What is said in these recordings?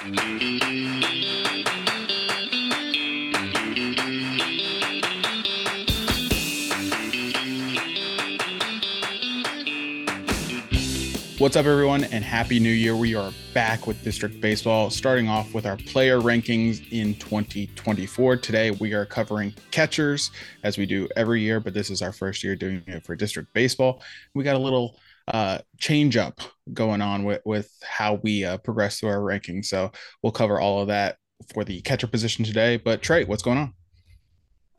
What's up, everyone, and Happy New Year. We are back with District Baseball, starting off with our player rankings in 2024. Today, we are covering catchers as we do every year, but this is our first year doing it for District Baseball. We got a little uh, change up going on with, with how we uh, progress through our rankings. So we'll cover all of that for the catcher position today. But Trey, what's going on?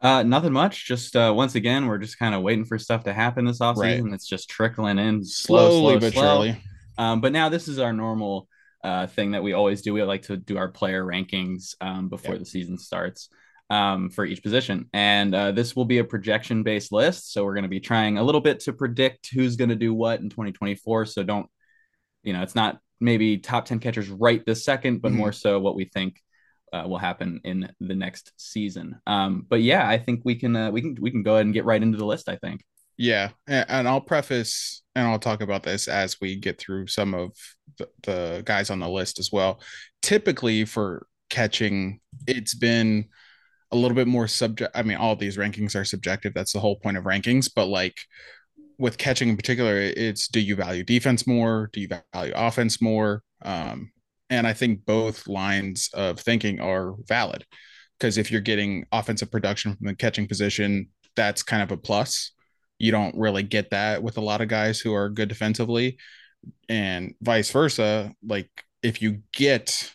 Uh, nothing much. Just uh, once again, we're just kind of waiting for stuff to happen this offseason. Right. It's just trickling in slow, slowly slow, but slow. surely. Um, but now this is our normal uh, thing that we always do. We like to do our player rankings um, before yep. the season starts um, for each position, and uh, this will be a projection based list. So we're going to be trying a little bit to predict who's going to do what in 2024. So don't, you know, it's not maybe top 10 catchers right this second, but mm-hmm. more so what we think uh, will happen in the next season. Um, but yeah, I think we can uh, we can we can go ahead and get right into the list. I think. Yeah, and I'll preface and I'll talk about this as we get through some of the, the guys on the list as well. Typically, for catching, it's been a little bit more subject. I mean, all these rankings are subjective. That's the whole point of rankings. But like with catching in particular, it's do you value defense more? Do you value offense more? Um, and I think both lines of thinking are valid because if you're getting offensive production from the catching position, that's kind of a plus. You don't really get that with a lot of guys who are good defensively, and vice versa. Like if you get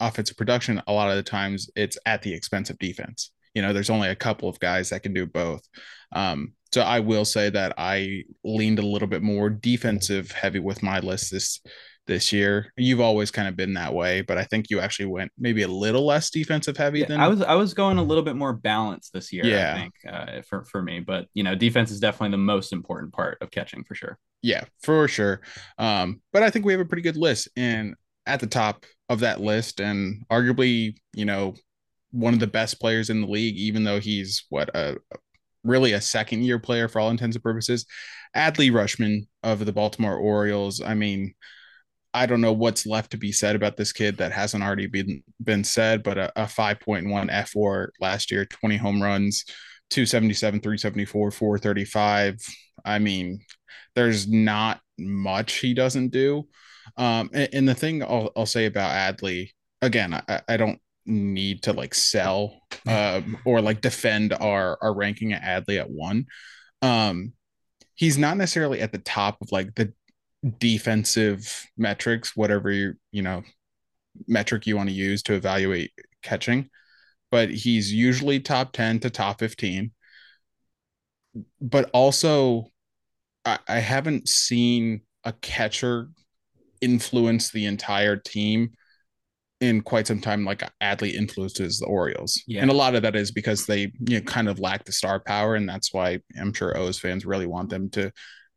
offensive production, a lot of the times it's at the expense of defense. You know, there's only a couple of guys that can do both. Um, so I will say that I leaned a little bit more defensive heavy with my list this this year. You've always kind of been that way, but I think you actually went maybe a little less defensive heavy yeah, than I was. I was going a little bit more balanced this year. Yeah. I think uh, for for me, but you know, defense is definitely the most important part of catching for sure. Yeah, for sure. Um, but I think we have a pretty good list, and at the top of that list, and arguably, you know, one of the best players in the league, even though he's what a really a second year player for all intents and purposes. Adley Rutschman of the Baltimore Orioles. I mean, I don't know what's left to be said about this kid that hasn't already been been said, but a, a 5.1 fWAR last year, 20 home runs, 277, 374, 435. I mean, there's not much he doesn't do. Um, and, and the thing I'll, I'll say about Adley, again, I, I don't need to like sell um, or like defend our our ranking at Adley at one. Um, he's not necessarily at the top of like the defensive metrics, whatever you you know metric you want to use to evaluate catching, but he's usually top 10 to top 15. But also, I, I haven't seen a catcher influence the entire team in quite some time like Adley influences the Orioles. Yeah. And a lot of that is because they you know kind of lack the star power and that's why I'm sure O's fans really want them to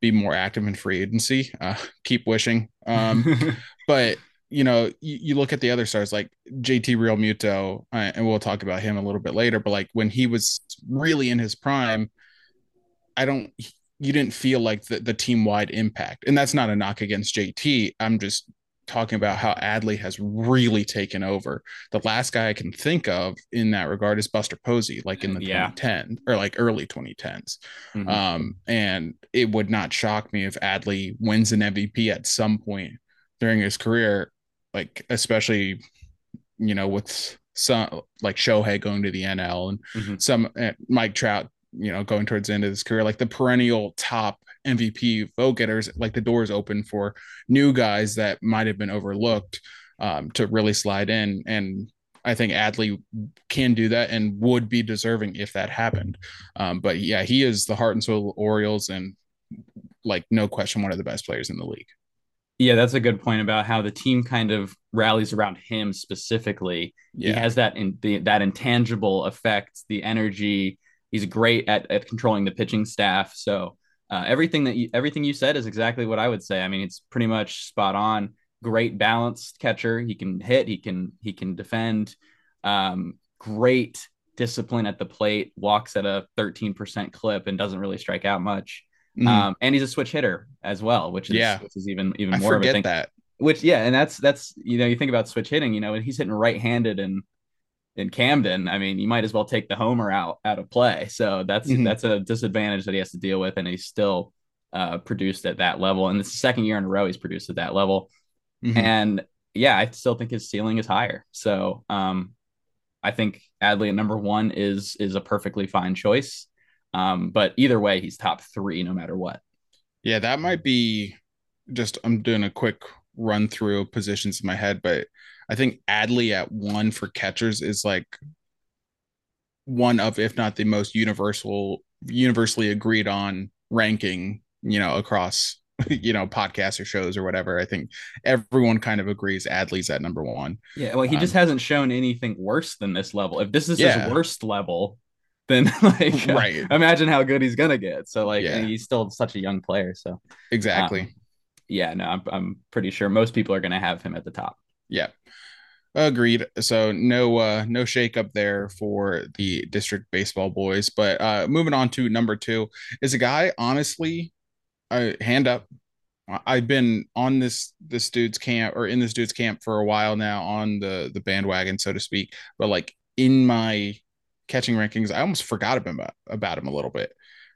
be more active in free agency. Uh, keep wishing. Um, but you know, you, you, look at the other stars like JT Realmuto, uh, and we'll talk about him a little bit later. But like when he was really in his prime, I don't. You didn't feel like the, the team wide impact, and that's not a knock against JT. I'm just talking about how Adley has really taken over. The last guy I can think of in that regard is Buster Posey, like in the yeah. 2010 or like early 2010s. Mm-hmm. Um, and it would not shock me if Adley wins an MVP at some point during his career, like especially, you know, with some like Shohei going to the NL and mm-hmm. some uh, Mike Trout, you know, going towards the end of his career, like the perennial top MVP vote getters, like the doors open for new guys that might have been overlooked um, to really slide in. And I think Adley can do that and would be deserving if that happened. Um, but yeah, he is the heart and soul Orioles and like no question one of the best players in the league. Yeah, that's a good point about how the team kind of rallies around him specifically. Yeah. He has that in the, that intangible effect, the energy. He's great at, at controlling the pitching staff. So uh, everything that you, everything you said is exactly what I would say. I mean, it's pretty much spot on. Great balanced catcher. He can hit. He can he can defend. Um, great discipline at the plate. Walks at a 13% clip and doesn't really strike out much. Mm-hmm. Um, and he's a switch hitter as well, which is yeah. which is even even more. I forget of a thing. that which yeah, and that's that's you know you think about switch hitting, you know, and he's hitting right-handed and in Camden, I mean, you might as well take the homer out out of play. So that's mm-hmm. that's a disadvantage that he has to deal with, and he's still uh, produced at that level. And it's the second year in a row he's produced at that level. Mm-hmm. And yeah, I still think his ceiling is higher. So um, I think Adley at number one is is a perfectly fine choice. Um, but either way, he's top three no matter what. Yeah, that might be just I'm doing a quick run through positions in my head, but I think Adley at one for catchers is like one of, if not the most universal, universally agreed on ranking, you know, across, you know, podcasts or shows or whatever. I think everyone kind of agrees Adley's at number one. Yeah. Well, he um, just hasn't shown anything worse than this level. If this is yeah. his worst level, then like right. Uh, imagine how good he's gonna get. So like yeah. he's still such a young player. So exactly. Um, yeah, no, I'm I'm pretty sure most people are gonna have him at the top. Yeah. Agreed. So no uh no shake up there for the district baseball boys. But uh moving on to number two is a guy, honestly, I hand up. I've been on this this dude's camp or in this dude's camp for a while now on the the bandwagon, so to speak. But like in my catching rankings, I almost forgot about about him a little bit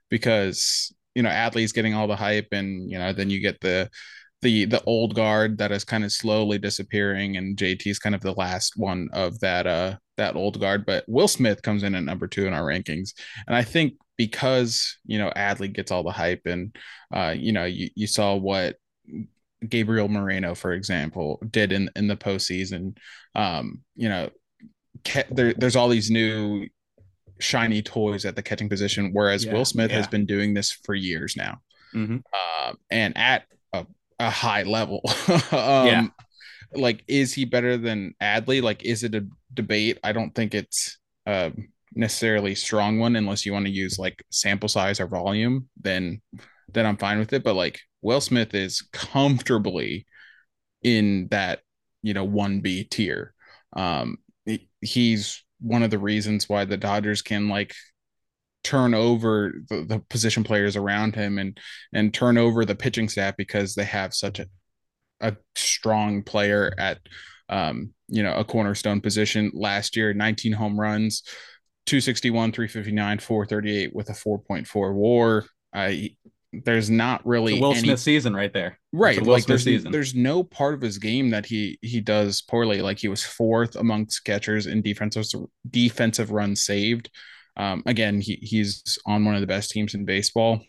because you know Adley's getting all the hype, and you know then you get the the the old guard that is kind of slowly disappearing and JT is kind of the last one of that uh that old guard but Will Smith comes in at number 2 in our rankings and I think because you know Adley gets all the hype and uh you know you, you saw what Gabriel Moreno for example did in in the postseason um you know there, there's all these new shiny toys at the catching position whereas yeah, Will Smith yeah. has been doing this for years now mm-hmm. uh, and at a high level. um, yeah. Like, is he better than Adley? Like, is it a debate? I don't think it's uh, necessarily strong one unless you want to use like sample size or volume. Then, then I'm fine with it. But like, Will Smith is comfortably in that you know one B tier. Um, he's one of the reasons why the Dodgers can like turn over the, the position players around him and and turn over the pitching staff because they have such a a strong player at um, you know a cornerstone position last year 19 home runs 261 359 438 with a 4.4 war I there's not really Will any... Smith season right there. Right. Like there's, season. there's no part of his game that he he does poorly. Like he was fourth amongst catchers in defensive defensive runs saved. Um, again, he, he's on one of the best teams in baseball.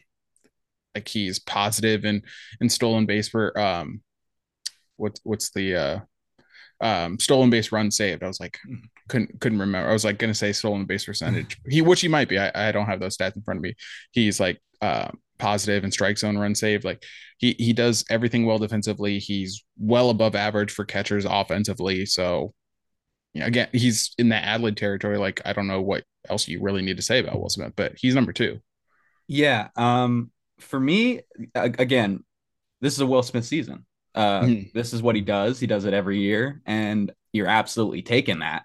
Like he's positive and in stolen base for um, what's what's the uh, um, stolen base run saved. I was like, couldn't couldn't remember. I was like gonna say stolen base percentage. He which he might be. I, I don't have those stats in front of me. He's like uh, positive and strike zone run saved. Like he he does everything well defensively. He's well above average for catchers offensively. So you know, again, he's in that Adley territory. Like I don't know what else you really need to say about Will Smith, but he's number two. Yeah. Um, for me, again, this is a Will Smith season. Uh, mm-hmm. This is what he does. He does it every year, and you're absolutely taking that.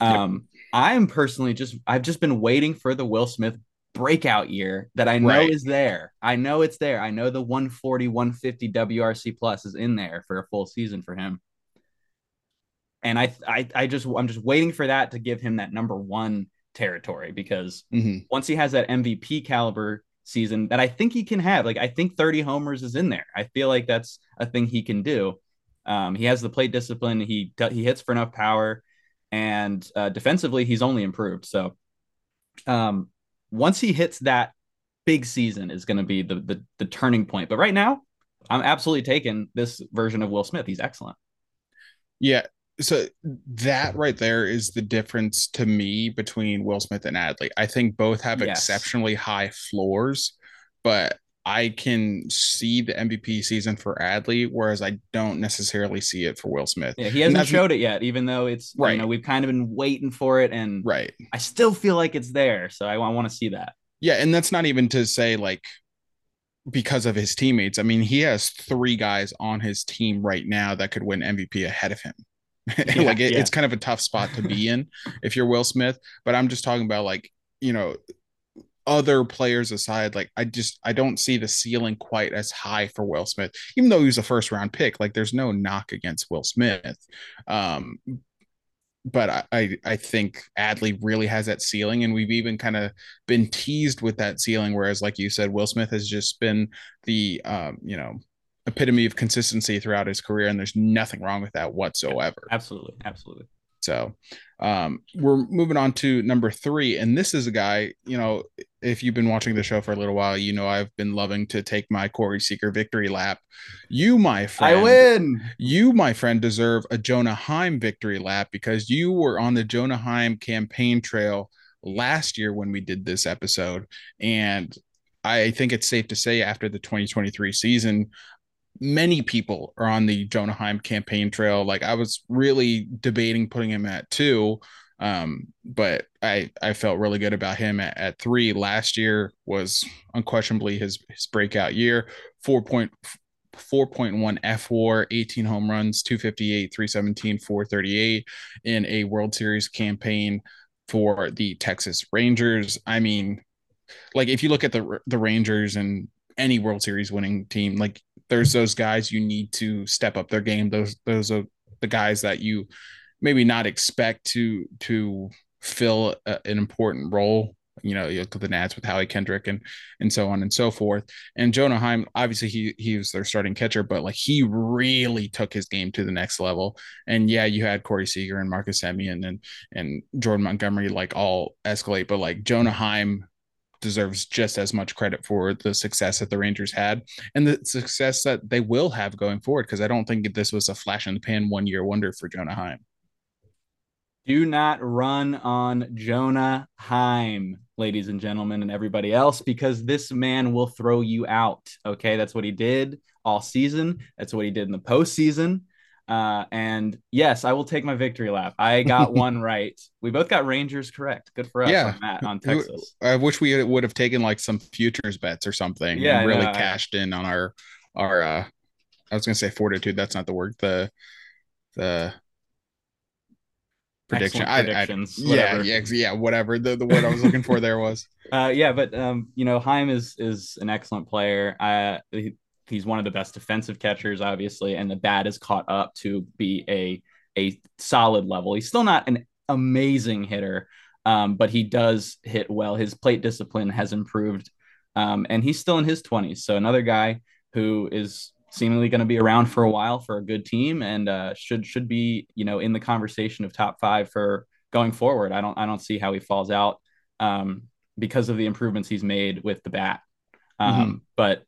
Um, yep. I'm personally just I've just been waiting for the Will Smith breakout year that I know right. is there. I know it's there. I know the 140, 150 WRC plus is in there for a full season for him. And I, I, I just, I'm just waiting for that to give him that number one territory because mm-hmm. once he has that MVP caliber season that I think he can have, like I think 30 homers is in there. I feel like that's a thing he can do. Um, he has the plate discipline. He he hits for enough power, and uh, defensively he's only improved. So, um, once he hits that big season is going to be the, the the turning point. But right now, I'm absolutely taking this version of Will Smith. He's excellent. Yeah, so that right there is the difference to me between Will Smith and Adley. I think both have yes. exceptionally high floors, but I can see the MVP season for Adley, whereas I don't necessarily see it for Will Smith. Yeah, he hasn't showed it yet, even though it's right. You know, we've kind of been waiting for it, and right. I still feel like it's there, so I, I want to see that. Yeah, and that's not even to say like because of his teammates. I mean, he has three guys on his team right now that could win MVP ahead of him. Yeah, like it, yeah. it's kind of a tough spot to be in if you're Will Smith. But I'm just talking about like you know other players aside, like I just I don't see the ceiling quite as high for Will Smith, even though he was a first round pick. Like there's no knock against Will Smith. Um, but I, I, I think Adley really has that ceiling, and we've even kind of been teased with that ceiling. Whereas, like you said, Will Smith has just been the um, you know epitome of consistency throughout his career, and there's nothing wrong with that whatsoever. Absolutely, absolutely. So um, we're moving on to number three, and this is a guy. You know, if you've been watching the show for a little while, you know I've been loving to take my Corey Seager victory lap. You, my friend, I win. You, my friend, deserve a Jonah Heim victory lap because you were on the Jonah Heim campaign trail last year when we did this episode, and I think it's safe to say after the 2023 season, many people are on the Jonah Heim campaign trail. Like I was really debating putting him at two, um, but I I felt really good about him at, at three. Last year was unquestionably his his breakout year. Four point. 4.1 fWAR, 18 home runs, 258, 317, 438 in a World Series campaign for the Texas Rangers. I mean, like if you look at the the Rangers and any World Series winning team, like there's those guys you need to step up their game. Those those are the guys that you maybe not expect to to fill a, an important role. You know, you look at the Nats with Howie Kendrick and and so on and so forth. And Jonah Heim, obviously he he was their starting catcher, but like he really took his game to the next level. And yeah, you had Corey Seager and Marcus Semien and and Jordan Montgomery like all escalate, but like Jonah Heim deserves just as much credit for the success that the Rangers had and the success that they will have going forward. Because I don't think this was a flash in the pan one year wonder for Jonah Heim. Do not run on Jonah Heim, ladies and gentlemen, and everybody else, because this man will throw you out. Okay. That's what he did all season. That's what he did in the postseason. Uh, and yes, I will take my victory lap. I got one right. We both got Rangers correct. Good for us yeah. on that on Texas. I wish we would have taken like some futures bets or something. Yeah, and really no, cashed in on our our. uh I was gonna say fortitude. That's not the word. The the prediction. I, predictions. I, yeah, yeah, yeah. Whatever the, the word I was looking for there was. Uh, yeah, but um, you know, Heim is is an excellent player. Uh, he's one of the best defensive catchers, obviously, and the bat is caught up to be a a solid level. He's still not an amazing hitter, um, but he does hit well. His plate discipline has improved, um, and he's still in his twenties. So another guy who is seemingly going to be around for a while for a good team and uh, should should be you know in the conversation of top five for going forward. I don't I don't see how he falls out um, because of the improvements he's made with the bat. Um, mm-hmm. But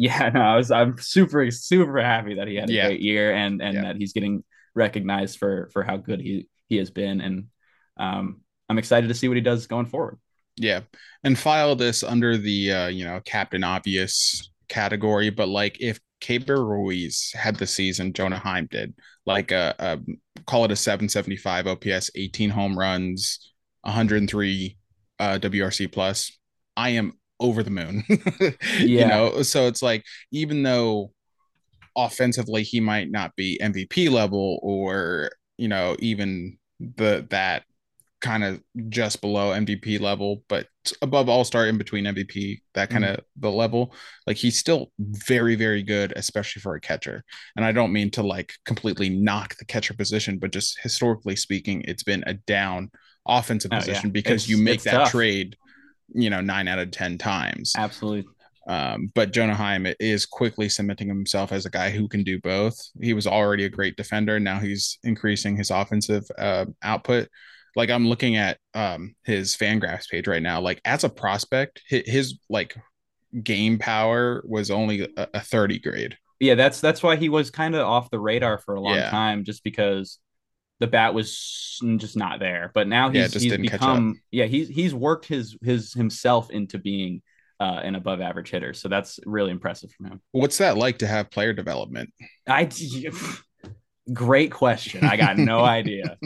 yeah, no, I was I'm super super happy that he had a yeah. great year and and yeah. that he's getting recognized for for how good he he has been and um I'm excited to see what he does going forward. Yeah. And file this under the uh, you know, Captain Obvious category, but like if Keibert Ruiz had the season Jonah Heim did, like a, a call it a 775 OPS, 18 home runs, 103 uh, WRC plus, I am over the moon. yeah. You know, so it's like even though offensively he might not be MVP level or, you know, even the that kind of just below MVP level, but above all star in between MVP, that kind of mm-hmm. the level. Like he's still very, very good, especially for a catcher. And I don't mean to like completely knock the catcher position, but just historically speaking, it's been a down offensive oh, position yeah. because it's, you make that tough. trade you know, nine out of 10 times. Absolutely. Um, but Jonah Heim is quickly cementing himself as a guy who can do both. He was already a great defender. Now he's increasing his offensive uh, output. Like I'm looking at um, his Fangraphs page right now. Like as a prospect, his, his like game power was only a, a 30 grade. Yeah, that's that's why he was kind of off the radar for a long yeah. time, just because the bat was just not there. But now he's, yeah, he's become yeah he's he's worked his his himself into being uh, an above average hitter. So that's really impressive from him. What's that like to have player development? I great question. I got no idea.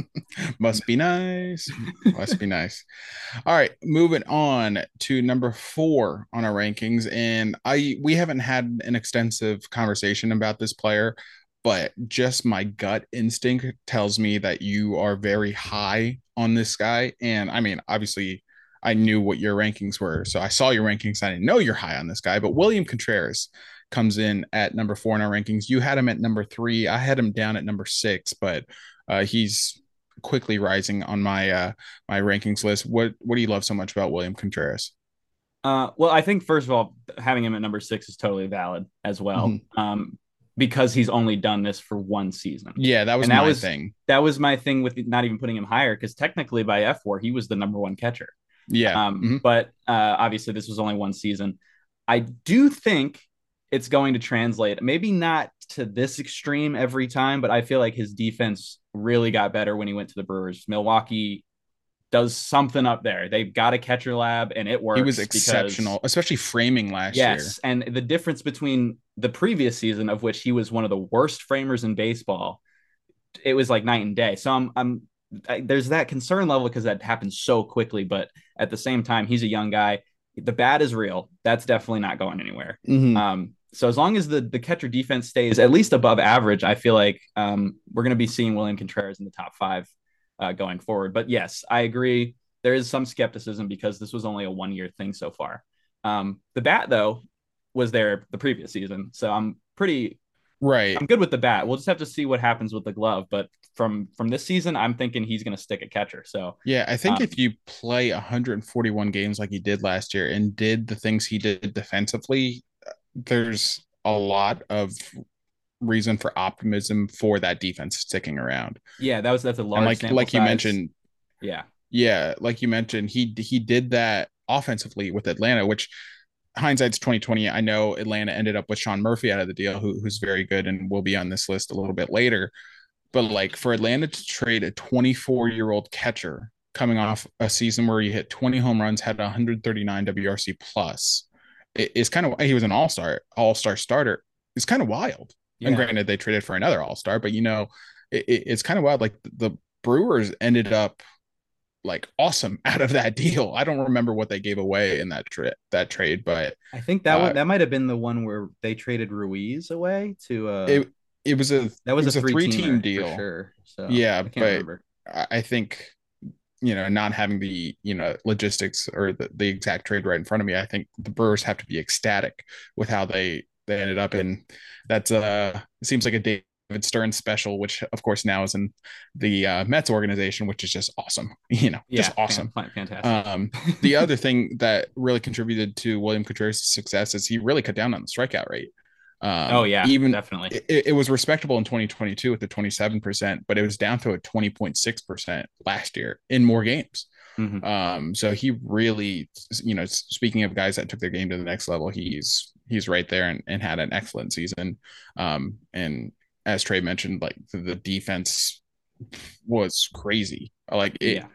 Must be nice. Must be nice. All right, moving on to number four on our rankings, and I we haven't had an extensive conversation about this player but just my gut instinct tells me that you are very high on this guy. And I mean, obviously, I knew what your rankings were. So I saw your rankings. I didn't know you're high on this guy, but William Contreras comes in at number four in our rankings. You had him at number three. I had him down at number six, but uh, he's quickly rising on my uh, my rankings list. What what do you love so much about William Contreras? Uh, well, I think first of all, having him at number six is totally valid as well. Mm-hmm. Um, because he's only done this for one season. Yeah, that was and that was, thing. That was my thing with not even putting him higher because technically by fWAR he was the number one catcher. Yeah. Um, mm-hmm. But uh, obviously this was only one season. I do think it's going to translate. Maybe not to this extreme every time, but I feel like his defense really got better when he went to the Brewers. Milwaukee does something up there. They've got a catcher lab and it works. He was exceptional, because, especially framing last yes, year. Yes. And the difference between the previous season, of which he was one of the worst framers in baseball, it was like night and day. So I'm, I'm, I, there's that concern level because that happens so quickly. But at the same time, he's a young guy. The bat is real. That's definitely not going anywhere. Mm-hmm. Um, so as long as the the catcher defense stays at least above average, I feel like um, we're going to be seeing William Contreras in the top five uh, going forward. But yes, I agree. There is some skepticism because this was only a one year thing so far. Um, the bat though was there the previous season, so I'm pretty right. I'm good with the bat. We'll just have to see what happens with the glove, but from from this season, I'm thinking he's going to stick a catcher. So yeah, I think um, if you play 141 games like he did last year and did the things he did defensively, there's a lot of reason for optimism for that defense sticking around. Yeah, that was that's a large and like like size. you mentioned. Yeah. Yeah, like you mentioned, he he did that offensively with Atlanta, which hindsight's 2020. I know Atlanta ended up with Sean Murphy out of the deal, who, who's very good and will be on this list a little bit later. But like for Atlanta to trade a 24 year old catcher coming off a season where he hit 20 home runs, had 139 WRC plus, it, it's kind of he was an all star, all star starter. It's kind of wild. Yeah. And granted, they traded for another All Star, but you know, it, it, it's kind of wild. Like the Brewers ended up like awesome out of that deal. I don't remember what they gave away in that trade that trade, but I think that uh, one, that might have been the one where they traded Ruiz away to uh it, it was a that was, was a, three, team deal. sure. So yeah, but remember. I think you know, not having the you know logistics or the, the exact trade right in front of me, I think the Brewers have to be ecstatic with how they they ended up in. That's uh, it seems like a David Stearns special, which of course now is in the uh, Mets organization, which is just awesome. You know, yeah, just awesome, fantastic. Um, the other thing that really contributed to William Contreras' success is he really cut down on the strikeout rate. Um, oh yeah, even definitely. It, it, was respectable in 2022 with the 27%, but it was down to a 20.6% last year in more games. Mm-hmm. Um, so he really, you know, speaking of guys that took their game to the next level, he's he's right there and, and had an excellent season. Um, and as Trey mentioned, like the, defense was crazy. Like it, yeah.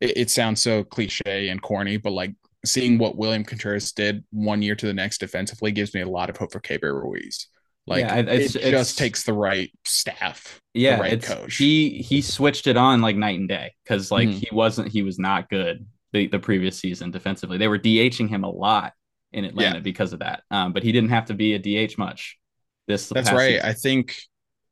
it, it sounds so cliche and corny, but like seeing what William Contreras did one year to the next defensively gives me a lot of hope for Keibert Ruiz. Like yeah, it's, it just it's, takes the right staff, yeah, right coach. He he switched it on like night and day because like mm-hmm. he wasn't he was not good the, the previous season defensively. They were DHing him a lot in Atlanta yeah. because of that. Um, but he didn't have to be a DH much. This that's right. Season. I think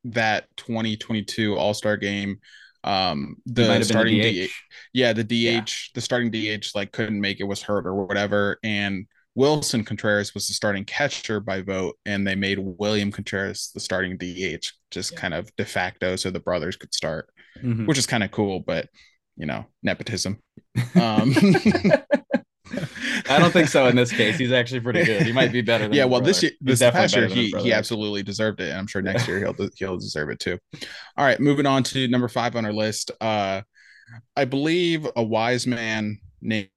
that 2022 All Star game, um, the starting DH. DH. yeah, the DH, yeah. the starting DH like couldn't make it was hurt or whatever, and Willson Contreras was the starting catcher by vote, and they made William Contreras the starting DH, just yeah. kind of de facto, so the brothers could start, mm-hmm. which is kind of cool, but you know, nepotism. Um, I don't think so in this case. He's actually pretty good. He might be better. yeah, well, this year, this past year, he he absolutely deserved it, and I'm sure next year he'll he'll deserve it too. All right, moving on to number five on our list. Uh, I believe a wise man named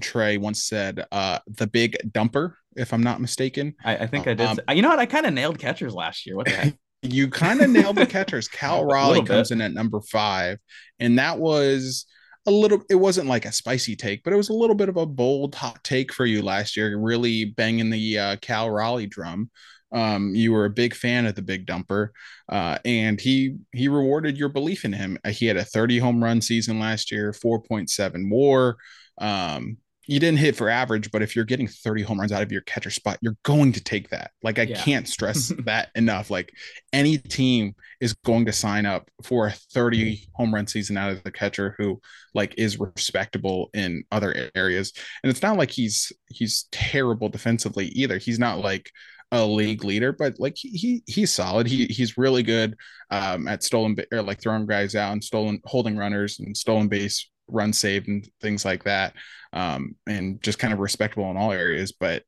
Trey once said, uh, "The big dumper." If I'm not mistaken, I, I think I did. Um, you know what? I kind of nailed catchers last year. What the heck? you kind of nailed the catchers. Cal Raleigh comes in at number five, and that was a little it wasn't like a spicy take but it was a little bit of a bold hot take for you last year really banging the uh, cal raleigh drum. Um, you were a big fan of the big dumper uh, and he he rewarded your belief in him. He had a 30 home run season last year 4.7 war. Um, you didn't hit for average, but if you're getting 30 home runs out of your catcher spot, you're going to take that. Like I yeah. can't stress that enough. Like any team is going to sign up for a 30 home run season out of the catcher who like is respectable in other areas. And it's not like he's he's terrible defensively either. He's not like a league leader, but like he, he he's solid. He he's really good um, at stolen or like throwing guys out and stolen holding runners and stolen base run saved and things like that um, and just kind of respectable in all areas. But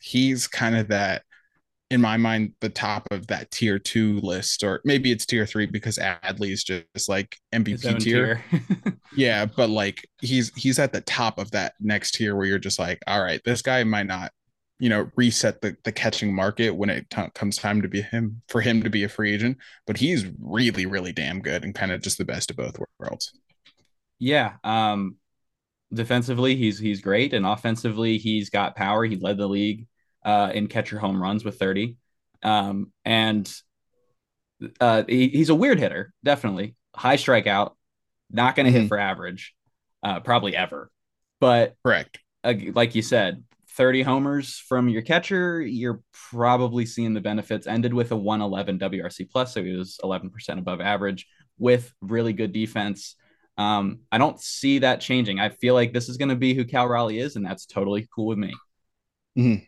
he's kind of that, in my mind, the top of that tier two list, or maybe it's tier three because Adley is just like MVP tier. tier. yeah, but like he's he's at the top of that next tier where you're just like, all right, this guy might not you know reset the, the catching market when it t- comes time to be him for him to be a free agent but he's really really damn good and kind of just the best of both worlds yeah um defensively, he's he's great, and offensively, he's got power. He led the league uh, in catcher home runs with 30, um, and uh, he, he's a weird hitter, definitely high strikeout, not going to mm-hmm. hit for average, uh, probably ever. But correct, uh, like you said, 30 homers from your catcher, you're probably seeing the benefits. Ended with a 111 WRC plus, so he was 11% above average with really good defense. Um, I don't see that changing. I feel like this is going to be who Cal Raleigh is, and that's totally cool with me. Mm-hmm.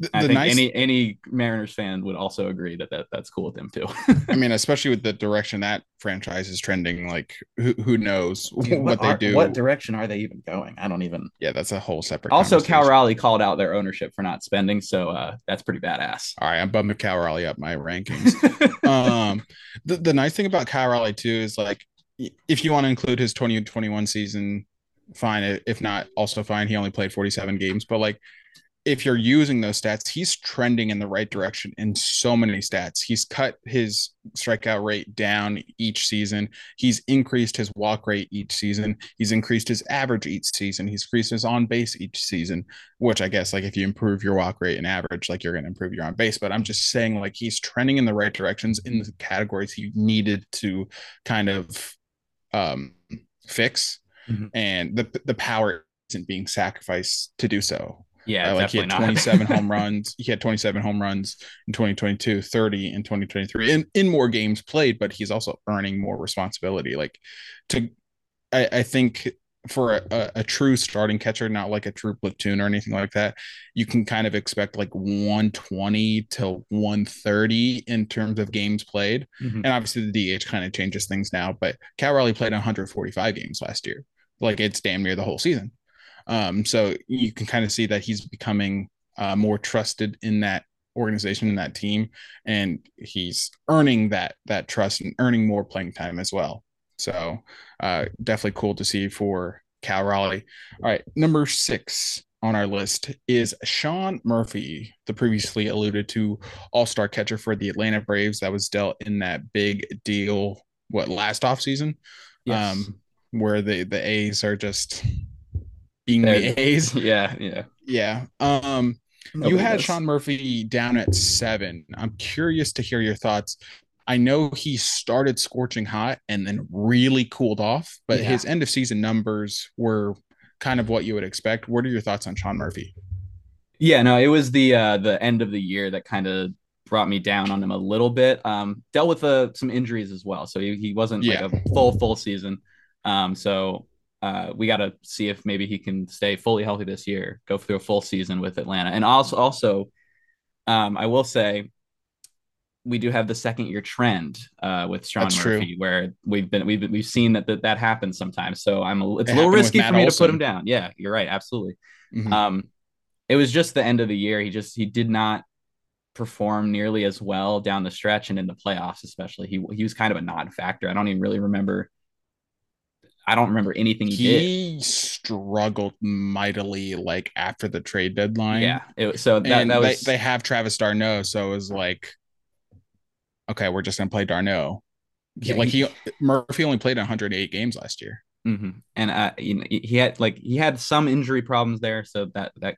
The, I think nice... any any Mariners fan would also agree that, that that's cool with them too. I mean, especially with the direction that franchise is trending, like who, who knows Dude, what, what, they are, do? What direction are they even going? I don't even. Yeah, that's a whole separate. Also, Cal Raleigh called out their ownership for not spending, so uh, that's pretty badass. All right, I'm bumping Cal Raleigh up my rankings. um, the the nice thing about Cal Raleigh too is like if you want to include his 2021 season, fine. If not, also fine. He only played 47 games, but like if you're using those stats, he's trending in the right direction in so many stats. He's cut his strikeout rate down each season. He's increased his walk rate each season. He's increased his average each season. He's increased his on base each season, which I guess like if you improve your walk rate and average, like you're going to improve your on base. But I'm just saying like he's trending in the right directions in the categories he needed to kind of um, fix, mm-hmm. and the the power isn't being sacrificed to do so. Yeah, uh, like he had 27 home runs. He had 27 home runs in 2022, 30 in 2023, in in more games played, but he's also earning more responsibility. Like to, I, I think for a, a, true starting catcher, not like a true platoon or anything like that, you can kind of expect like 120 to 130 in terms of games played. Mm-hmm. And obviously the DH kind of changes things now, but Cal Raleigh played 145 games last year. Like it's damn near the whole season. Um, so you can kind of see that he's becoming uh, more trusted in that organization in that team and he's earning that that trust and earning more playing time as well so uh, definitely cool to see for Cal Raleigh. All right, number six on our list is Sean Murphy, the previously alluded to All Star catcher for the Atlanta Braves that was dealt in that big deal. What last offseason? Yes. Um, where the the A's are just being They're, the A's. Yeah, yeah, yeah. Um, Nobody you had does. Sean Murphy down at seven. I'm curious to hear your thoughts. I know he started scorching hot and then really cooled off, but yeah. his end of season numbers were kind of what you would expect. What are your thoughts on Sean Murphy? Yeah, no, it was the uh the end of the year that kind of brought me down on him a little bit. Um dealt with uh, some injuries as well. So he, he wasn't yeah. like a full full season. Um so uh, we got to see if maybe he can stay fully healthy this year, go through a full season with Atlanta. And also, also, um, I will say we do have the second year trend uh, with Sean That's Murphy, true. where we've been we've we've seen that that, that happens sometimes. So I'm a, it's it a little risky for me Olson. to put him down. Yeah, you're right, absolutely. Mm-hmm. Um, it was just the end of the year. He just he did not perform nearly as well down the stretch and in the playoffs, especially. He he was kind of a non-factor. I don't even really remember. I don't remember anything he, did. he struggled mightily like after the trade deadline. Yeah. It, so that, that was they, they have Travis d'Arnaud, so it was like okay, we're just gonna play d'Arnaud. Yeah, like he, he, Murphy only played 108 games last year, mm-hmm. and uh, he had like he had some injury problems there, so that that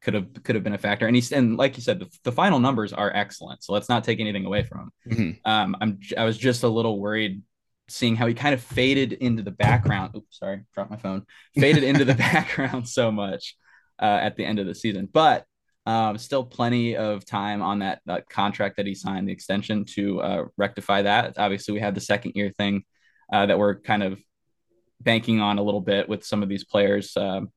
could have could have been a factor. And he's and like you said, the, the final numbers are excellent, so let's not take anything away from him. Mm-hmm. Um, I'm I was just a little worried seeing how he kind of faded into the background. Oops, sorry, dropped my phone. Faded into the background so much uh, at the end of the season, but um, still plenty of time on that, that contract that he signed, the extension to uh, rectify that. Obviously, we have the second year thing uh, that we're kind of banking on a little bit with some of these players. Um,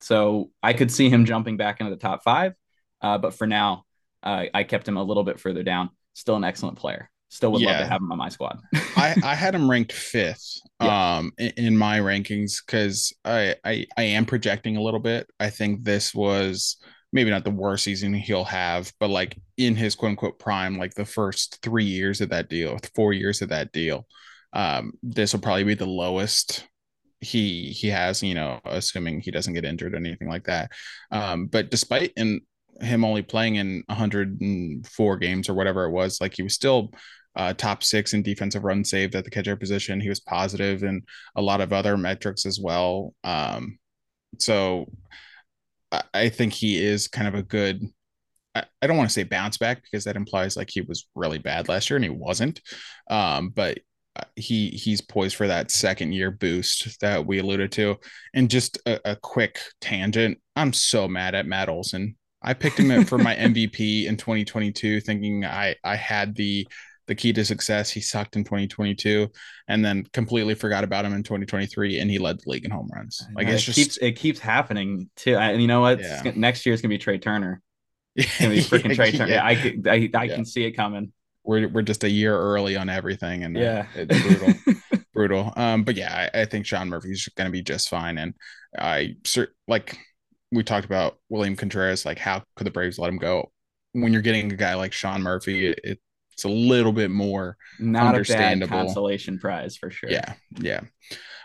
so I could see him jumping back into the top five, uh, but for now, uh, I kept him a little bit further down. Still an excellent player. Still would yeah. love to have him on my squad. I, I had him ranked fifth yeah. um in, in my rankings because I, I I am projecting a little bit. I think this was maybe not the worst season he'll have, but like in his quote unquote prime, like the first three years of that deal, four years of that deal, um, this will probably be the lowest he he has, you know, assuming he doesn't get injured or anything like that. Um, but despite in him only playing in 104 games or whatever it was, like he was still uh, top six in defensive run saved at the catcher position. He was positive in a lot of other metrics as well. Um, so I think he is kind of a good. I, I don't want to say bounce back because that implies like he was really bad last year and he wasn't. Um, but uh, he he's poised for that second year boost that we alluded to. And just a, a quick tangent, I'm so mad at Matt Olson. I picked him up for my MVP in 2022, thinking I I had the the key to success. He sucked in 2022 and then completely forgot about him in 2023 and he led the league in home runs. Like it's it just keeps it keeps happening too. And you know what? Yeah. Next year is gonna be Trea Turner. It's gonna be freaking yeah, Trea Turner. Yeah, I, I, I yeah. can see it coming. We're we're just a year early on everything and yeah, uh, it's brutal. brutal. Um, but yeah, I, I think Sean Murphy's gonna be just fine. And I like we talked about William Contreras, like how could the Braves let him go? When you're getting a guy like Sean Murphy, it, it it's a little bit more not understandable. a bad consolation prize for sure. Yeah, yeah.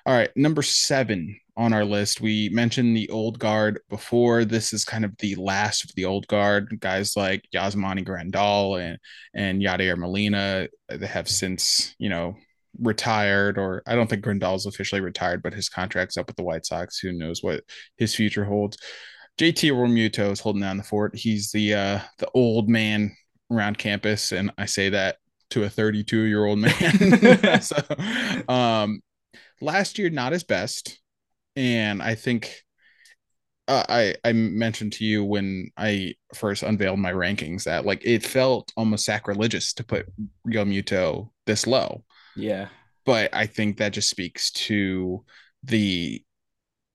All right, number seven on our list. We mentioned the old guard before. This is kind of the last of the old guard. Guys like Yasmani Grandal and and Yadier Molina they have since you know retired, or I don't think Grandal's officially retired, but his contract's up with the White Sox. Who knows what his future holds? JT Realmuto is holding down the fort. He's the uh, the old man around campus, and I say that to a 32 year old man. so, um, last year not his best, and I think uh, I I mentioned to you when I first unveiled my rankings that like it felt almost sacrilegious to put Realmuto this low. Yeah, but I think that just speaks to the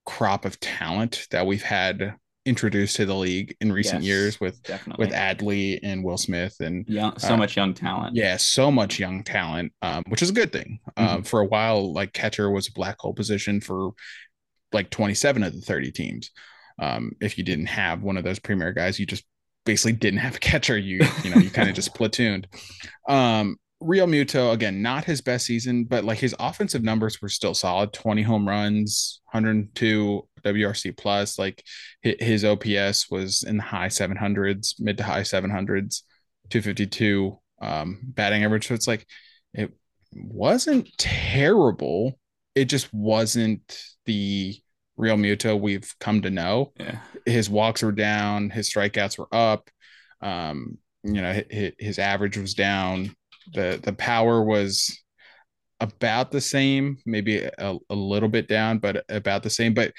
crop of talent that we've had introduced to the league in recent yes, years with definitely. with Adley and Will Smith and young, so uh, much young talent. Yeah, so much young talent, um, which is a good thing. Um, mm-hmm. Um, for a while, like catcher was a black hole position for like 27 of the 30 teams. Um, if you didn't have one of those premier guys, you just basically didn't have a catcher. You you know you kind of just platooned. Um, Realmuto again, not his best season, but like his offensive numbers were still solid. 20 home runs, 102 WRC plus. Like his OPS was in the high 700s, mid to high 700s, 252 um, batting average. So it's like it wasn't terrible. It just wasn't the Realmuto we've come to know. Yeah. His walks were down, his strikeouts were up. Um, you know, his, his average was down the the power was about the same, maybe a, a little bit down, but about the same. But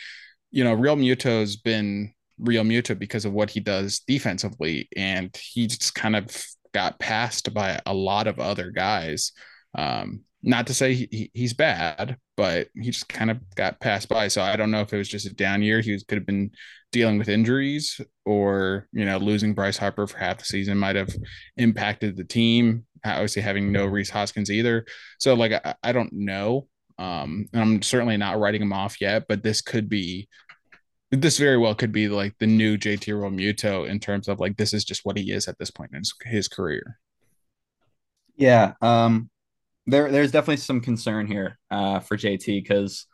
you know, Realmuto's been Realmuto because of what he does defensively, and he just kind of got passed by a lot of other guys. Um, not to say he, he's bad, but he just kind of got passed by. So I don't know if it was just a down year. He was, could have been dealing with injuries, or you know, losing Bryce Harper for half the season might have impacted the team obviously having no Rhys Hoskins either. So like I, I don't know. Um, and I'm certainly not writing him off yet, but this could be this very well could be like the new JT Realmuto in terms of like this is just what he is at this point in his, his career. Yeah, um, there there's definitely some concern here uh, for JT because,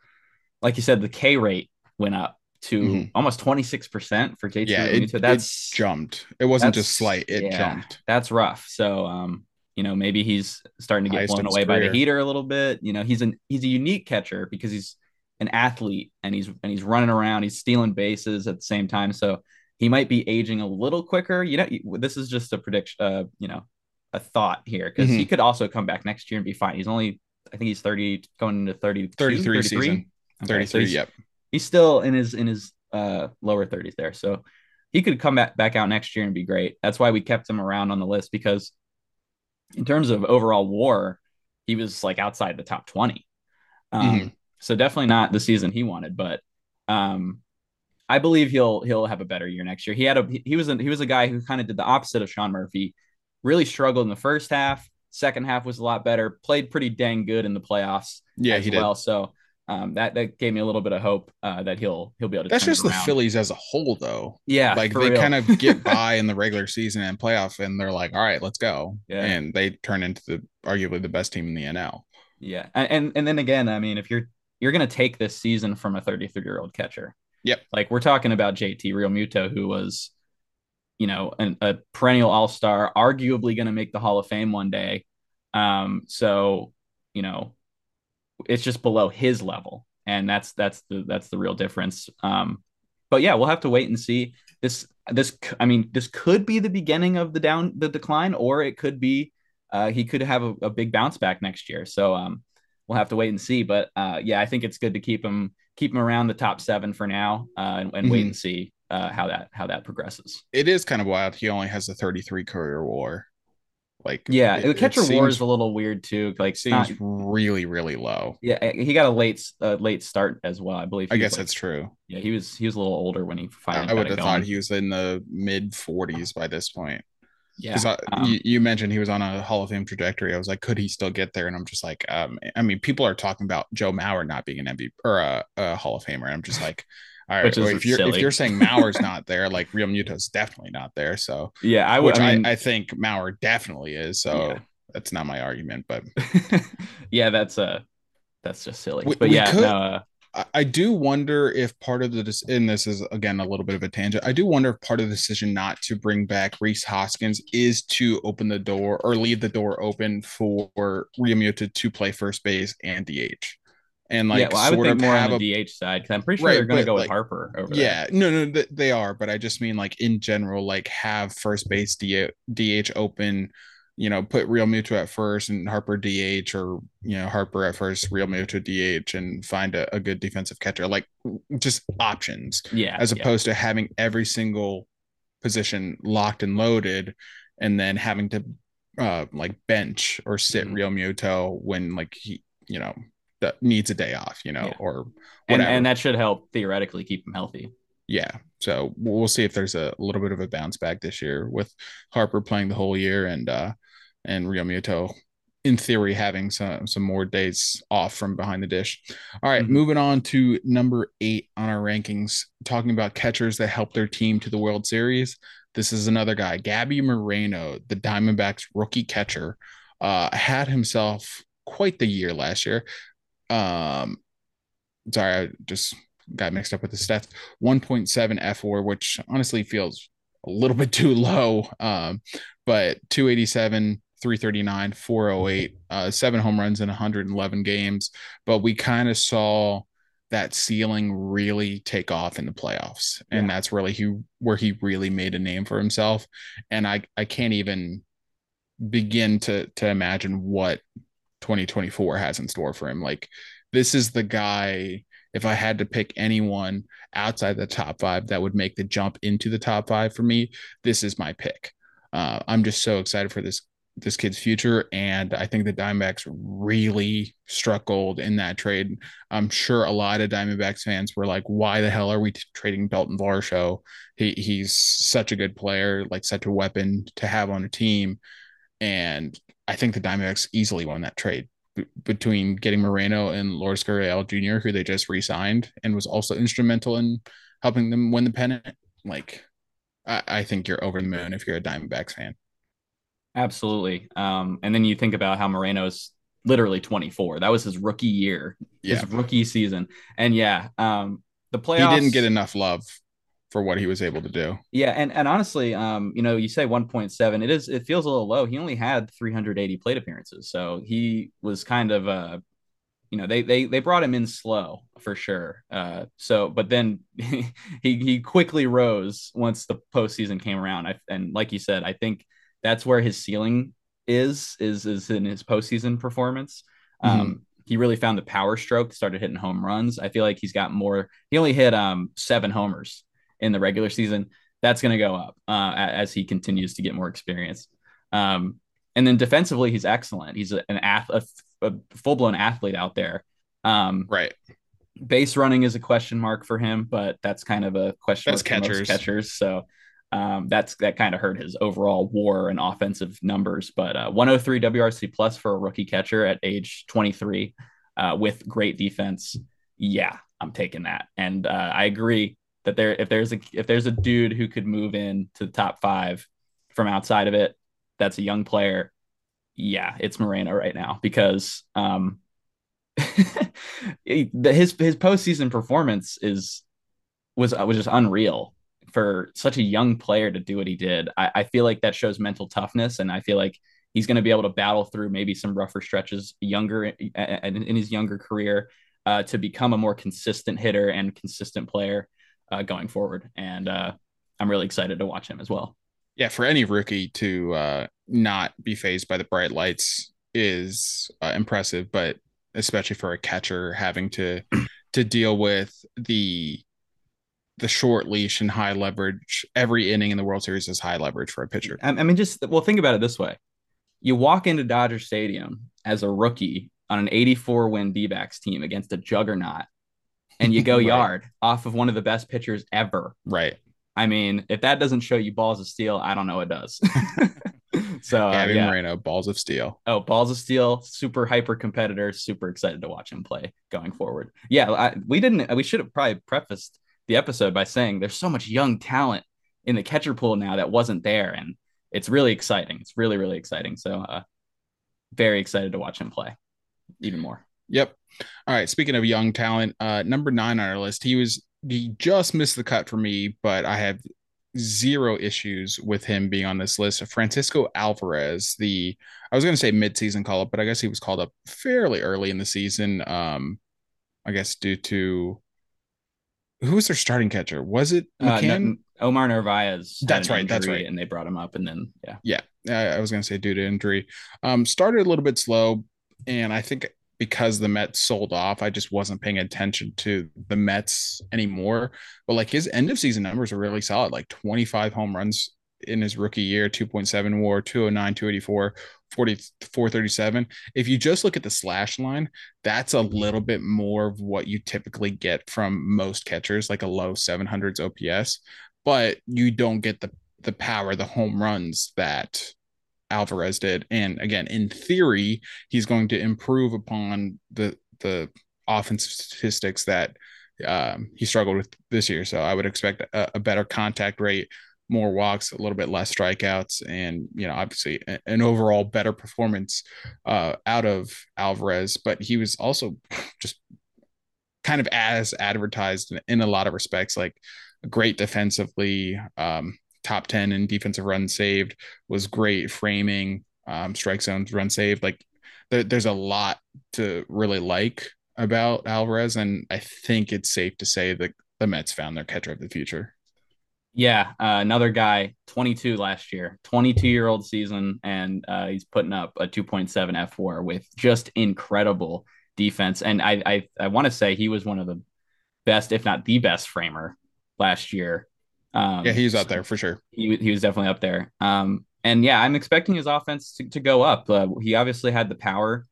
like you said, the K rate went up to mm-hmm. almost 26% for JT yeah, Realmuto. It, that's it jumped. It wasn't just slight, it yeah, jumped. That's rough. So um, you know, maybe he's starting to get blown away by the heater a little bit. You know, he's an he's a unique catcher because he's an athlete and he's and he's running around, he's stealing bases at the same time. So he might be aging a little quicker. You know, this is just a prediction, uh, you know, a thought here because mm-hmm. he could also come back next year and be fine. He's only I think he's 30 going into 30 33, 33 season. Okay, 33, so yep. He's still in his in his uh lower 30s there. So he could come back back out next year and be great. That's why we kept him around on the list because in terms of overall war, he was like outside the top 20. Um, mm-hmm. so definitely not the season he wanted, but um I believe he'll he'll have a better year next year. He had a he was a, he was a guy who kind of did the opposite of Sean Murphy. Really struggled in the first half. Second half was a lot better. Played pretty dang good in the playoffs. Yeah, he well. Did. So um, that that gave me a little bit of hope uh, that he'll he'll be able to. That's just the Phillies as a whole, though. Yeah, like they real. kind of get by in the regular season and playoff, and they're like, "All right, let's go," yeah. and they turn into the arguably the best team in the NL. Yeah, and and, and then again, I mean, if you're you're gonna take this season from a 33 year old catcher, Yep. Like we're talking about JT Realmuto, who was, you know, an, a perennial all star, arguably going to make the Hall of Fame one day. Um, so, you know, it's just below his level, and that's that's the that's the real difference. Um, but yeah, we'll have to wait and see. This this I mean, this could be the beginning of the down the decline, or it could be uh, he could have a, a big bounce back next year. So um, we'll have to wait and see. But uh, yeah, I think it's good to keep him keep him around the top seven for now, uh, and, and mm-hmm. wait and see uh, how that how that progresses. It is kind of wild. He only has a 33 career WAR. Like yeah, it, the catcher WAR is a little weird too. Like seems not, really really low. Yeah, he got a late uh, late start as well. I believe. I guess like, that's true. Yeah, he was he was a little older when he finally. I would have thought he was in the mid 40s by this point. Yeah. I, um, you, you, mentioned he was on a Hall of Fame trajectory. I was like, could he still get there? And I'm just like, um, I mean, people are talking about Joe Mauer not being an MVP or a, a Hall of Famer. And I'm just like, all right, well, if you're silly. if you're saying Mauer's not there, like Real Realmuto's definitely not there. So yeah, I would. I, mean, I, I, think Mauer definitely is. So yeah. that's not my argument, but yeah, that's uh that's just silly. We, but we yeah, could, no, uh, I do wonder if part of the and this is again a little bit of a tangent. I do wonder if part of the decision not to bring back Rhys Hoskins is to open the door or leave the door open for Realmuto to play first base and DH. And like, yeah, well, I would think more on the a, DH side because I'm pretty sure right, they're going to go like, with Harper over Yeah, there. no, no, they are, but I just mean like in general, like have first base DH open you know, put Realmuto at first and Harper DH or, you know, Harper at first, Realmuto DH and find a, a good defensive catcher, like just options. Yeah. As opposed yeah. to having every single position locked and loaded and then having to uh like bench or sit mm-hmm. Realmuto when like he, you know, that needs a day off, you know, yeah. or whatever. And, and that should help theoretically keep him healthy. Yeah. So we'll see if there's a little bit of a bounce back this year with Harper playing the whole year and uh and Realmuto in theory having some some more days off from behind the dish. All right, mm-hmm. moving on to number 8 on our rankings, talking about catchers that helped their team to the World Series. This is another guy, Gabby Moreno, the Diamondbacks rookie catcher, uh, had himself quite the year last year. Um, sorry, I just got mixed up with the stats. 1.7 fWAR, which honestly feels a little bit too low. Um, but 287 339, 408, uh, seven home runs in 111 games. But we kind of saw that ceiling really take off in the playoffs. And yeah. that's really he where he really made a name for himself. And I, I can't even begin to to imagine what 2024 has in store for him. Like this is the guy, if I had to pick anyone outside the top five that would make the jump into the top five for me, this is my pick. Uh, I'm just so excited for this this kid's future. And I think the Diamondbacks really struck gold in that trade. I'm sure a lot of Diamondbacks fans were like, why the hell are we t- trading Dalton Varsho? He, he's such a good player, like such a weapon to have on a team. And I think the Diamondbacks easily won that trade B- between getting Moreno and Lourdes Gurriel Jr., who they just re signed and was also instrumental in helping them win the pennant. Like, I, I think you're over the moon if you're a Diamondbacks fan. Absolutely. Um, and then you think about how Moreno's literally 24. That was his rookie year, yeah. his rookie season. And yeah, um, the playoffs. He didn't get enough love for what he was able to do. Yeah, and and honestly, um, you know, you say 1.7, it is it feels a little low. He only had 380 plate appearances, so he was kind of uh, you know, they they they brought him in slow for sure. Uh, so but then he he quickly rose once the postseason came around. I, and like you said, I think that's where his ceiling is is is in his postseason performance. Um, mm-hmm. He really found the power stroke, started hitting home runs. I feel like he's got more. He only hit um, seven homers in the regular season. That's going to go up uh, as he continues to get more experience. Um, and then defensively, he's excellent. He's an ath- a, a full blown athlete out there. Um, right. Base running is a question mark for him, but that's kind of a question that's catchers. catchers. So um, that's that kind of hurt his overall WAR and offensive numbers. But uh, 103 WRC plus for a rookie catcher at age 23 uh, with great defense. Yeah, I'm taking that, and uh, I agree that there if there's a if there's a dude who could move in to the top five from outside of it, that's a young player. Yeah, it's Moreno right now because um, his his postseason performance is was was just unreal for such a young player to do what he did. I, I feel like that shows mental toughness, and I feel like he's going to be able to battle through maybe some rougher stretches younger in, in his younger career uh, to become a more consistent hitter and consistent player uh, going forward. And uh, I'm really excited to watch him as well. Yeah, for any rookie to uh, not be phased by the bright lights is uh, impressive, but especially for a catcher having to to deal with the the short leash and high leverage. Every inning in the World Series is high leverage for a pitcher. I, I mean, just well, think about it this way: you walk into Dodger Stadium as a rookie on an 84 win D backs team against a juggernaut, and you go right. yard off of one of the best pitchers ever. Right. I mean, if that doesn't show you balls of steel, I don't know what does. so uh, Gavin yeah. Moreno, balls of steel. Oh, balls of steel, super hyper competitor, super excited to watch him play going forward. Yeah, I, we didn't. We should have probably prefaced the episode by saying there's so much young talent in the catcher pool now that wasn't there, and it's really exciting. It's really really exciting. So, uh, very excited to watch him play even more. Yep. All right. Speaking of young talent, uh, number nine on our list, he was he just missed the cut for me, but I have zero issues with him being on this list. Francisco Alvarez, the I was going to say mid-season call up, but I guess he was called up fairly early in the season. Um, I guess due to who was their starting catcher? Was it McCann? Uh, Omar Narvaez. That's right. That's right. And they brought him up, and then yeah, yeah. I was going to say due to injury. Um, started a little bit slow, and I think because the Mets sold off, I just wasn't paying attention to the Mets anymore. But like his end of season numbers are really solid, like 25 home runs in his rookie year, 2.7 war, 209, 284, 40, 437. If you just look at the slash line, that's a little bit more of what you typically get from most catchers, like a low 700s OPS, but you don't get the the power, the home runs that Alvarez did. And again, in theory, he's going to improve upon the the offensive statistics that um, he struggled with this year. So I would expect a, a, better contact rate, more walks, a little bit less strikeouts, and you know, obviously an overall better performance uh, out of Alvarez. But he was also just kind of as advertised in, in a lot of respects, like great defensively. Um, top 10 in defensive runs saved, was great framing, um, strike zones, run saved. Like there, there's a lot to really like about Alvarez. And I think it's safe to say that the Mets found their catcher of the future. Yeah, uh, another guy, 22 last year, 22 year old season, and uh, he's putting up a 2.7 fWAR with just incredible defense. And I I, I want to say he was one of the best, if not the best framer last year. Um, yeah, he's up there for sure. He, he was definitely up there. Um, and yeah, I'm expecting his offense to, to go up. Uh, he obviously had the power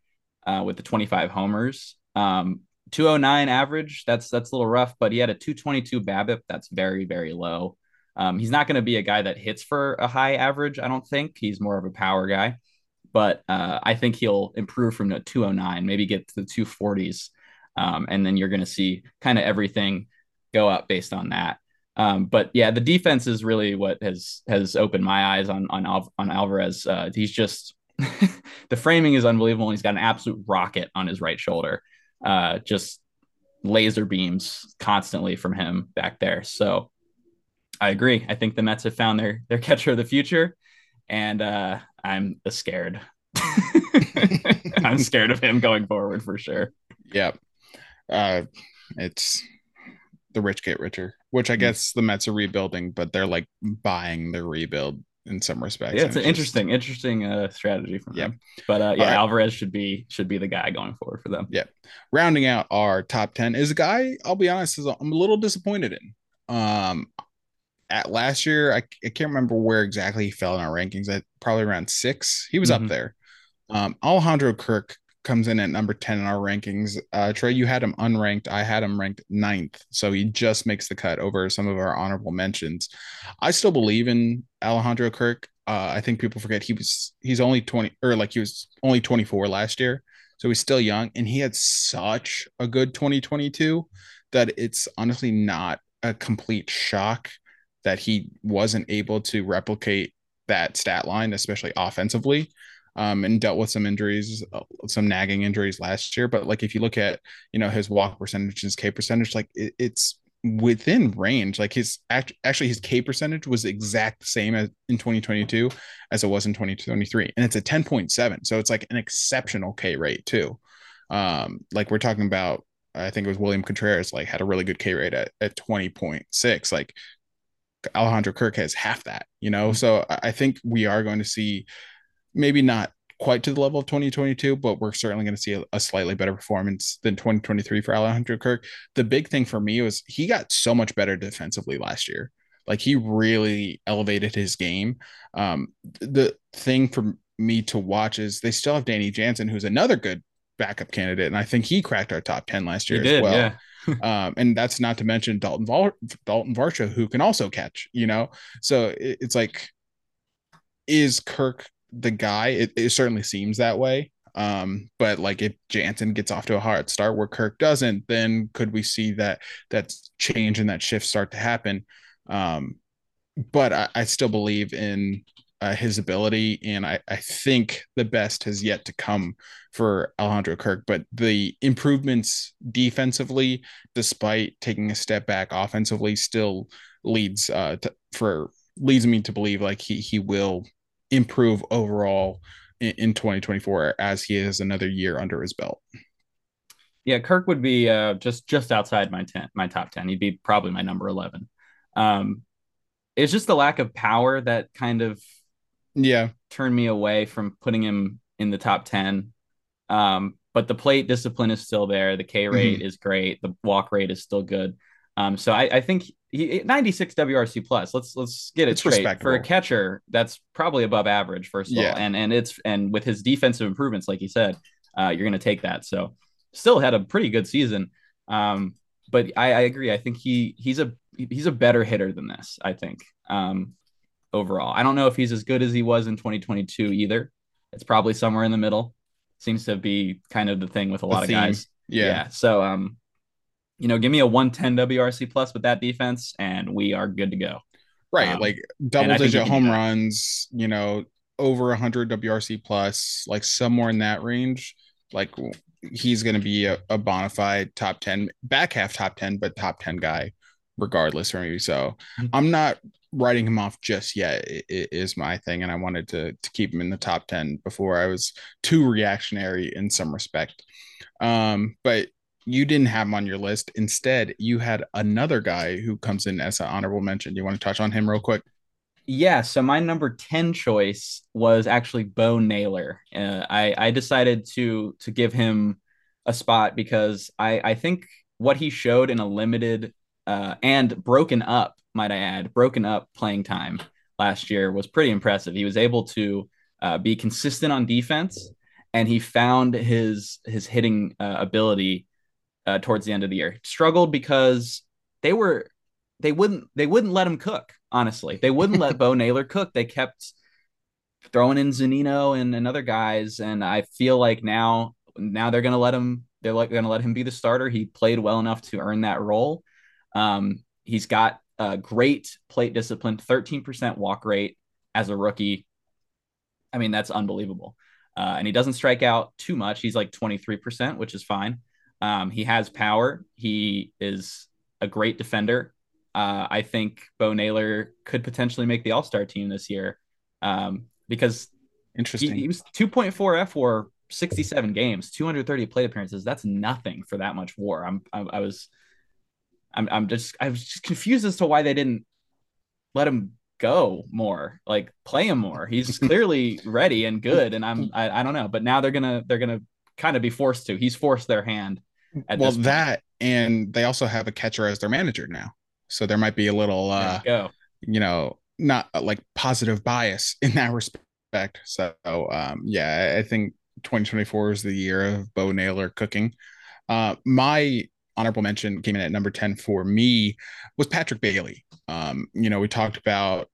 uh, with the 25 homers. Um, 209 average, that's that's a little rough, but he had a 222 BABIP. That's very very low. Um, he's not going to be a guy that hits for a high average. I don't think he's more of a power guy, but uh, I think he'll improve from the 209, maybe get to the 240s, um, and then you're going to see kind of everything go up based on that. Um, but yeah, the defense is really what has has opened my eyes on on on Alvarez. Uh, he's just the framing is unbelievable. He's got an absolute rocket on his right shoulder. Uh, just laser beams constantly from him back there. So I agree. I think the Mets have found their their catcher of the future, and uh, I'm scared. I'm scared of him going forward for sure. Yep. Uh, it's the rich get richer, which I hmm. guess the Mets are rebuilding, but they're like buying the rebuild in some respects. Yeah, it's an interesting, interesting uh, strategy from yeah. them. But uh, yeah, right. Alvarez should be should be the guy going forward for them. Yeah. Rounding out our top ten is a guy. I'll be honest, is I'm a little disappointed in. Um, at last year, I, I can't remember where exactly he fell in our rankings. At probably around six, he was mm-hmm. up there. Um, Alejandro Kirk comes in at number 10 in our rankings. Uh, Trey, you had him unranked. I had him ranked ninth. So he just makes the cut over some of our honorable mentions. I still believe in Alejandro Kirk. Uh, I think people forget he was he's only 20 or like he was only 24 last year. So he's still young and he had such a good 2022 that it's honestly not a complete shock that he wasn't able to replicate that stat line, especially offensively um, and dealt with some injuries, uh, some nagging injuries last year. But like if you look at you know his walk percentage, his K percentage, like it, it's within range. Like his act, actually his K percentage was exact same as in 2022 as it was in 2023, and it's a 10.7. So it's like an exceptional K rate too. Um, like we're talking about, I think it was William Contreras like had a really good K rate at at 20.6. Like Alejandro Kirk has half that, you know. Mm-hmm. So I think we are going to see maybe not quite to the level of 2022, but we're certainly going to see a, a, slightly better performance than 2023 for Alejandro Kirk. The big thing for me was he got so much better defensively last year. Like he really elevated his game. Um, the thing for me to watch is they still have Danny Jansen, who's another good backup candidate, and I think he cracked our top 10 last year he as did, well. Yeah. um, and that's not to mention Dalton Val- Dalton Varsho, who can also catch. You know, so it, it's like, is Kirk the guy. It, it certainly seems that way. Um, but like if Jansen gets off to a hard start where Kirk doesn't, then could we see that that change and that shift start to happen? Um, but I, I still believe in uh, his ability, and I, I think the best has yet to come for Alejandro Kirk. But the improvements defensively, despite taking a step back offensively, still leads uh, to, for leads me to believe like he he will improve overall in, in 2024 as he has another year under his belt. Yeah, Kirk would be uh, just just outside my ten, my top ten. He'd be probably my number eleven. Um, it's just the lack of power that kind of yeah turned me away from putting him in the top ten. Um, but the plate discipline is still there. The K rate mm-hmm. is great. The walk rate is still good. Um, so I, I think he 96 WRC plus. Let's let's get it it's straight. For a catcher, that's probably above average, first of yeah. all. And and it's and with his defensive improvements, like you said, uh, you're gonna take that. So still had a pretty good season. Um, but I, I agree. I think he he's a he's a better hitter than this, I think. Um, overall. I don't know if he's as good as he was in 2022 either. It's probably somewhere in the middle. Seems to be kind of the thing with a lot of guys. Yeah. yeah. So um you know, give me a 110 WRC plus with that defense, and we are good to go. Right, um, like double digit home runs, you know, over 100 WRC plus, like somewhere in that range. Like he's going to be a, a bona fide top 10, back half top 10, but top 10 guy regardless for me. So mm-hmm. I'm not writing him off just yet is my thing and i wanted to to keep him in the top 10 before i was too reactionary in some respect um but you didn't have him on your list. Instead, you had another guy who comes in as an honorable mention. Do you want to touch on him real quick? Yeah. So my number 10 choice was actually Bo Naylor. Uh, I, I decided to to give him a spot because I, I think what he showed in a limited uh, and broken up, might I add, broken up playing time last year was pretty impressive. He was able to uh, be consistent on defense and he found his his hitting uh, ability uh, towards the end of the year. Struggled because they were they wouldn't they wouldn't let him cook. Honestly, they wouldn't let Bo Naylor cook. They kept throwing in Zunino and, and other guys, and I feel like now now they're gonna let him. They're like gonna let him be the starter. He played well enough to earn that role. Um, he's got a great plate discipline, 13% walk rate as a rookie. I mean, that's unbelievable. Uh, and he doesn't strike out too much. He's like 23%, which is fine. Um, he has power. He is a great defender. Uh, I think Bo Naylor could potentially make the All Star team this year um, because interesting. He, he was 2.4 fWAR 67 games, 230 plate appearances. That's nothing for that much WAR. I'm I, I was I'm I'm just I was just confused as to why they didn't let him go more, like play him more. He's clearly ready and good, and I'm I, I don't know, but now they're gonna they're gonna kind of be forced to. He's forced their hand. Well, that and they also have a catcher as their manager now, so there might be a little uh, you, you know not uh, like positive bias in that respect. So um, yeah, I think 2024 is the year of Bo Naylor cooking. Uh, my honorable mention came in at number 10 for me was Patrick Bailey. Um, you know, we talked about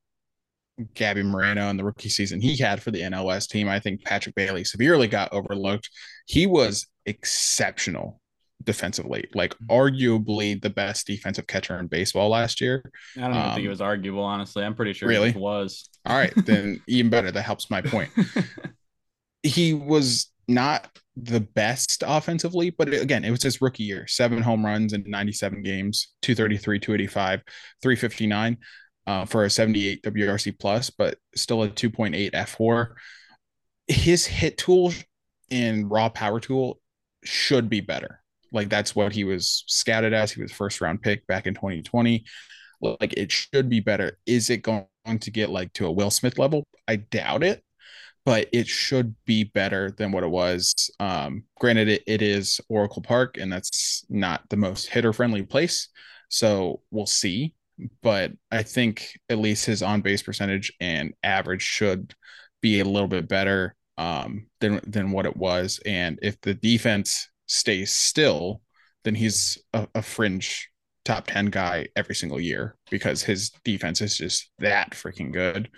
Gabby Moreno and the rookie season he had for the NLS team. I think Patrick Bailey severely got overlooked. He was exceptional defensively, like mm-hmm. arguably the best defensive catcher in baseball last year. I don't um, think it was arguable, honestly. I'm pretty sure really? it was. All right, then even better. That helps my point. he was not the best offensively, but again, it was his rookie year. Seven home runs in 97 games, 233, 285, 359 uh, for a 78 WRC plus, but still a 2.8 fWAR. His hit tool and raw power tool should be better. Like that's what he was scouted as. He was first round pick back in 2020. Like it should be better. Is it going to get like to a Will Smith level? I doubt it but it should be better than what it was. Um, granted, it, it is Oracle Park, and that's not the most hitter friendly place. So we'll see. But I think at least his on base percentage and average should be a little bit better um, than than what it was. And if the defense stays still, then he's a, a fringe top 10 guy every single year because his defense is just that freaking good.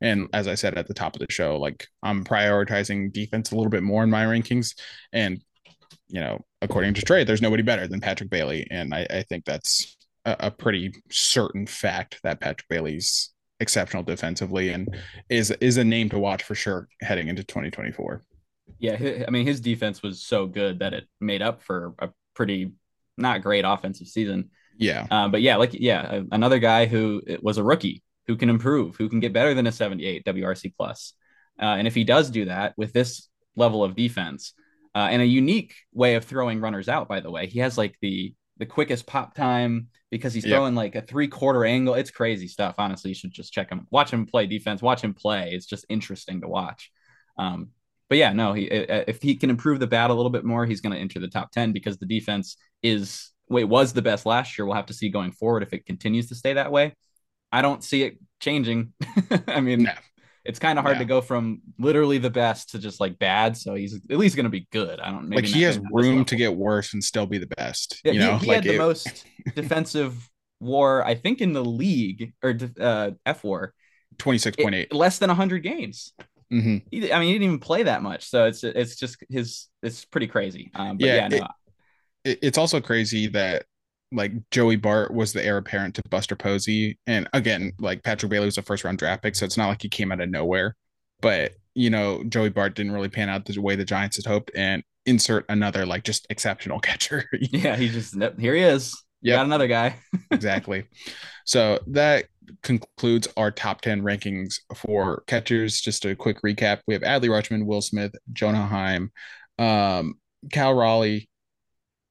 And as I said at the top of the show, like I'm prioritizing defense a little bit more in my rankings. And, you know, according to Trey, there's nobody better than Patrick Bailey. And I, I think that's a, a pretty certain fact that Patrick Bailey's exceptional defensively and is is a name to watch for sure heading into 2024. Yeah, I mean his defense was so good that it made up for a pretty not great offensive season. Yeah. Uh, but yeah, like yeah, another guy who was a rookie who can improve, who can get better than a 78 WRC plus. Uh, and if he does do that with this level of defense uh, and a unique way of throwing runners out, by the way, he has like the the quickest pop time because he's throwing yep. like a three quarter angle. It's crazy stuff. Honestly, you should just check him, watch him play defense, watch him play. It's just interesting to watch. Um, but yeah, no, he if he can improve the bat a little bit more, he's going to enter the top ten because the defense is it was the best last year. We'll have to see going forward if it continues to stay that way. I don't see it changing. I mean, no. it's kind of hard to go from literally the best to just like bad. So he's at least going to be good. I don't like he has room to get worse and still be the best. Yeah, you know, he, he like had it... the most defensive war, I think, in the league or uh, fWAR. 26.8 less than 100 games mm-hmm. he, i mean he didn't even play that much so it's it's just his it's pretty crazy um but yeah, yeah no, it, it's also crazy that like Joey Bart was the heir apparent to Buster Posey. And again, like Patrick Bailey was a first round draft pick, so it's not like he came out of nowhere. But you know, Joey Bart didn't really pan out the way the Giants had hoped. And insert another like just exceptional catcher. yeah, he just here he is. Yeah, got another guy. exactly. So that concludes our top 10 rankings for catchers. Just a quick recap. We have Adley Rutschman, Will Smith, Jonah Heim, um, Cal Raleigh.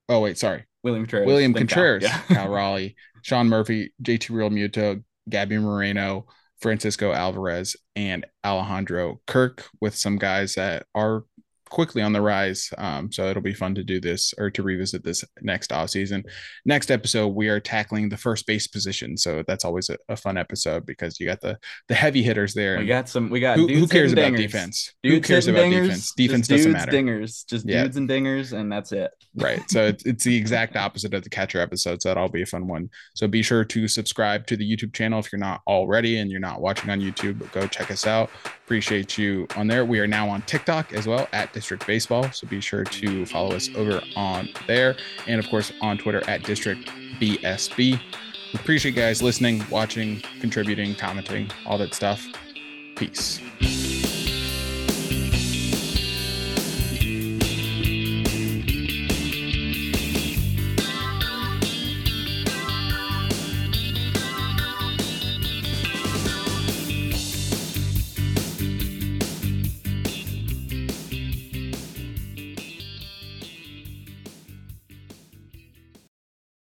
Oh, wait, sorry. William Contreras. William Contreras, Cal, yeah. Cal Raleigh, Sean Murphy, JT Realmuto, Gabby Moreno, Francisco Alvarez, and Alejandro Kirk with some guys that are quickly on the rise. Um, so it'll be fun to do this or to revisit this next off season. Next episode, we are tackling the first base position. So that's always a, a fun episode because you got the the heavy hitters there. We got some. We got who, who cares about defense? Dudes who cares about dingers, defense? Defense doesn't matter. Dingers, just yeah. dudes and dingers, and that's it. right. So it's, it's the exact opposite of the catcher episode. So that'll be a fun one. So be sure to subscribe to the YouTube channel if you're not already and you're not watching on YouTube. Go check us out. Appreciate you on there. We are now on TikTok as well at District Baseball. So be sure to follow us over on there. And of course on Twitter at District BSB. We appreciate you guys listening, watching, contributing, commenting, all that stuff. Peace.